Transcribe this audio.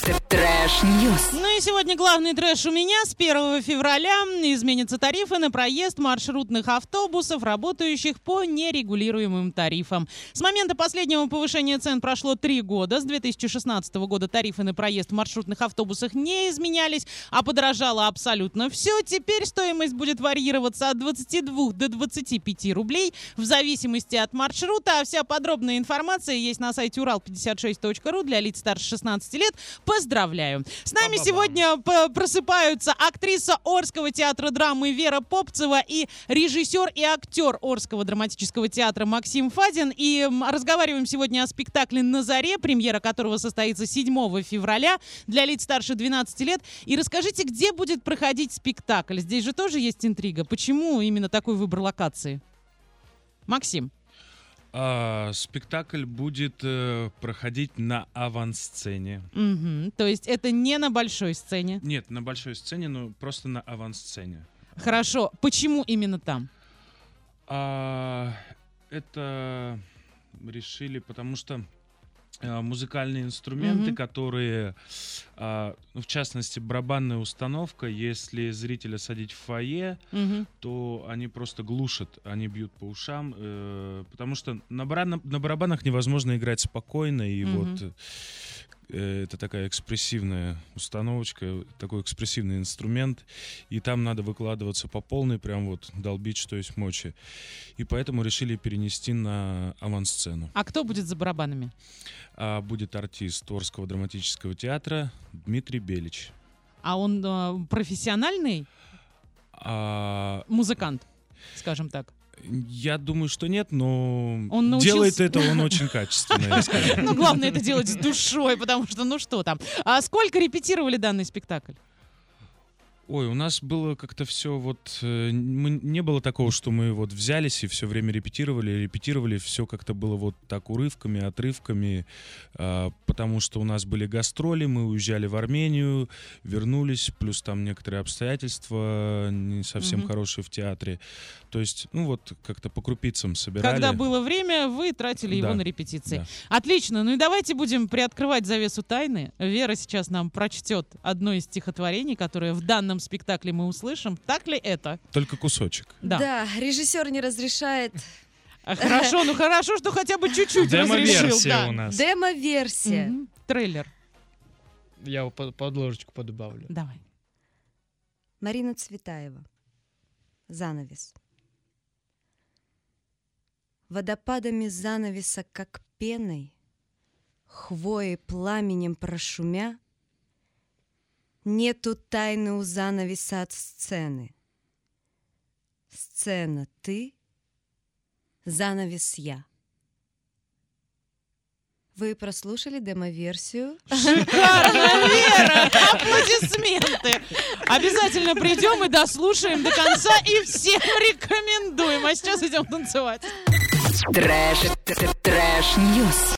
the, the, the Trash news. Ну и сегодня главный трэш у меня. С 1 февраля изменятся тарифы на проезд маршрутных автобусов, работающих по нерегулируемым тарифам. С момента последнего повышения цен прошло три года. С 2016 года тарифы на проезд в маршрутных автобусах не изменялись, а подорожало абсолютно все. Теперь стоимость будет варьироваться от 22 до 25 рублей в зависимости от маршрута. А вся подробная информация есть на сайте урал56.ру для лиц старше 16 лет. Поздравляю! С нами Ба-ба-бам. сегодня п- просыпаются актриса Орского театра драмы Вера Попцева и режиссер и актер Орского драматического театра Максим Фадин. И разговариваем сегодня о спектакле «На заре», премьера которого состоится 7 февраля для лиц старше 12 лет. И расскажите, где будет проходить спектакль? Здесь же тоже есть интрига. Почему именно такой выбор локации? Максим. А, спектакль будет э, проходить на авансцене. Мгм. То есть это не на большой сцене. Нет, на большой сцене, но просто на авансцене. Хорошо. Почему именно там? А, это решили, потому что музыкальные инструменты, Мгм. которые, а, ну, в частности, барабанная установка, если зрителя садить в фойе, Мгм. то они просто глушат, они бьют по ушам, э, потому что на, барана- на барабанах невозможно играть спокойно, и Мгм. вот э, это такая экспрессивная установочка, такой экспрессивный инструмент, и там надо выкладываться по полной, прям вот долбить, что есть мочи. И поэтому решили перенести на авансцену. А кто будет за барабанами? А будет артист Орского драматического театра Дмитрий Белич. А он э, профессиональный А, музыкант, скажем так. Я думаю, что нет, но Он научился- делает это он очень качественно. Ну, главное это делать с душой, потому что, ну что там. А сколько репетировали данный спектакль? Ой, у нас было как-то все вот... э, мы- не было такого, что мы вот взялись и все время репетировали, репетировали, все как-то было вот так урывками, отрывками, а, потому что у нас были гастроли, мы уезжали в Армению, вернулись, плюс там некоторые обстоятельства не совсем Мгм. хорошие в театре. То есть, ну вот как-то по крупицам собирали. Когда было время, вы тратили его Да, на репетиции. да. Отлично. Ну и давайте будем приоткрывать завесу тайны. Вера сейчас нам прочтет одно из стихотворений, которое в данном спектакле мы услышим. Так ли это? Только кусочек. Да. режиссер не разрешает. А, Хорошо, ну хорошо, что хотя бы чуть-чуть разрешил. Демо-версия да. у нас. Демо-версия. Мгм. Трейлер. Я его под, подложечку подобавлю. Давай. Марина Цветаева. Занавес. Водопадами занавеса, как пеной, Хвоей пламенем прошумя, Нету тайны у занавеса от сцены. Сцена ты, занавес я. Вы прослушали демо-версию? Шикарно, Вера! Аплодисменты! Обязательно придем и дослушаем до конца и всем рекомендуем. А сейчас идем танцевать. Trash, trash news.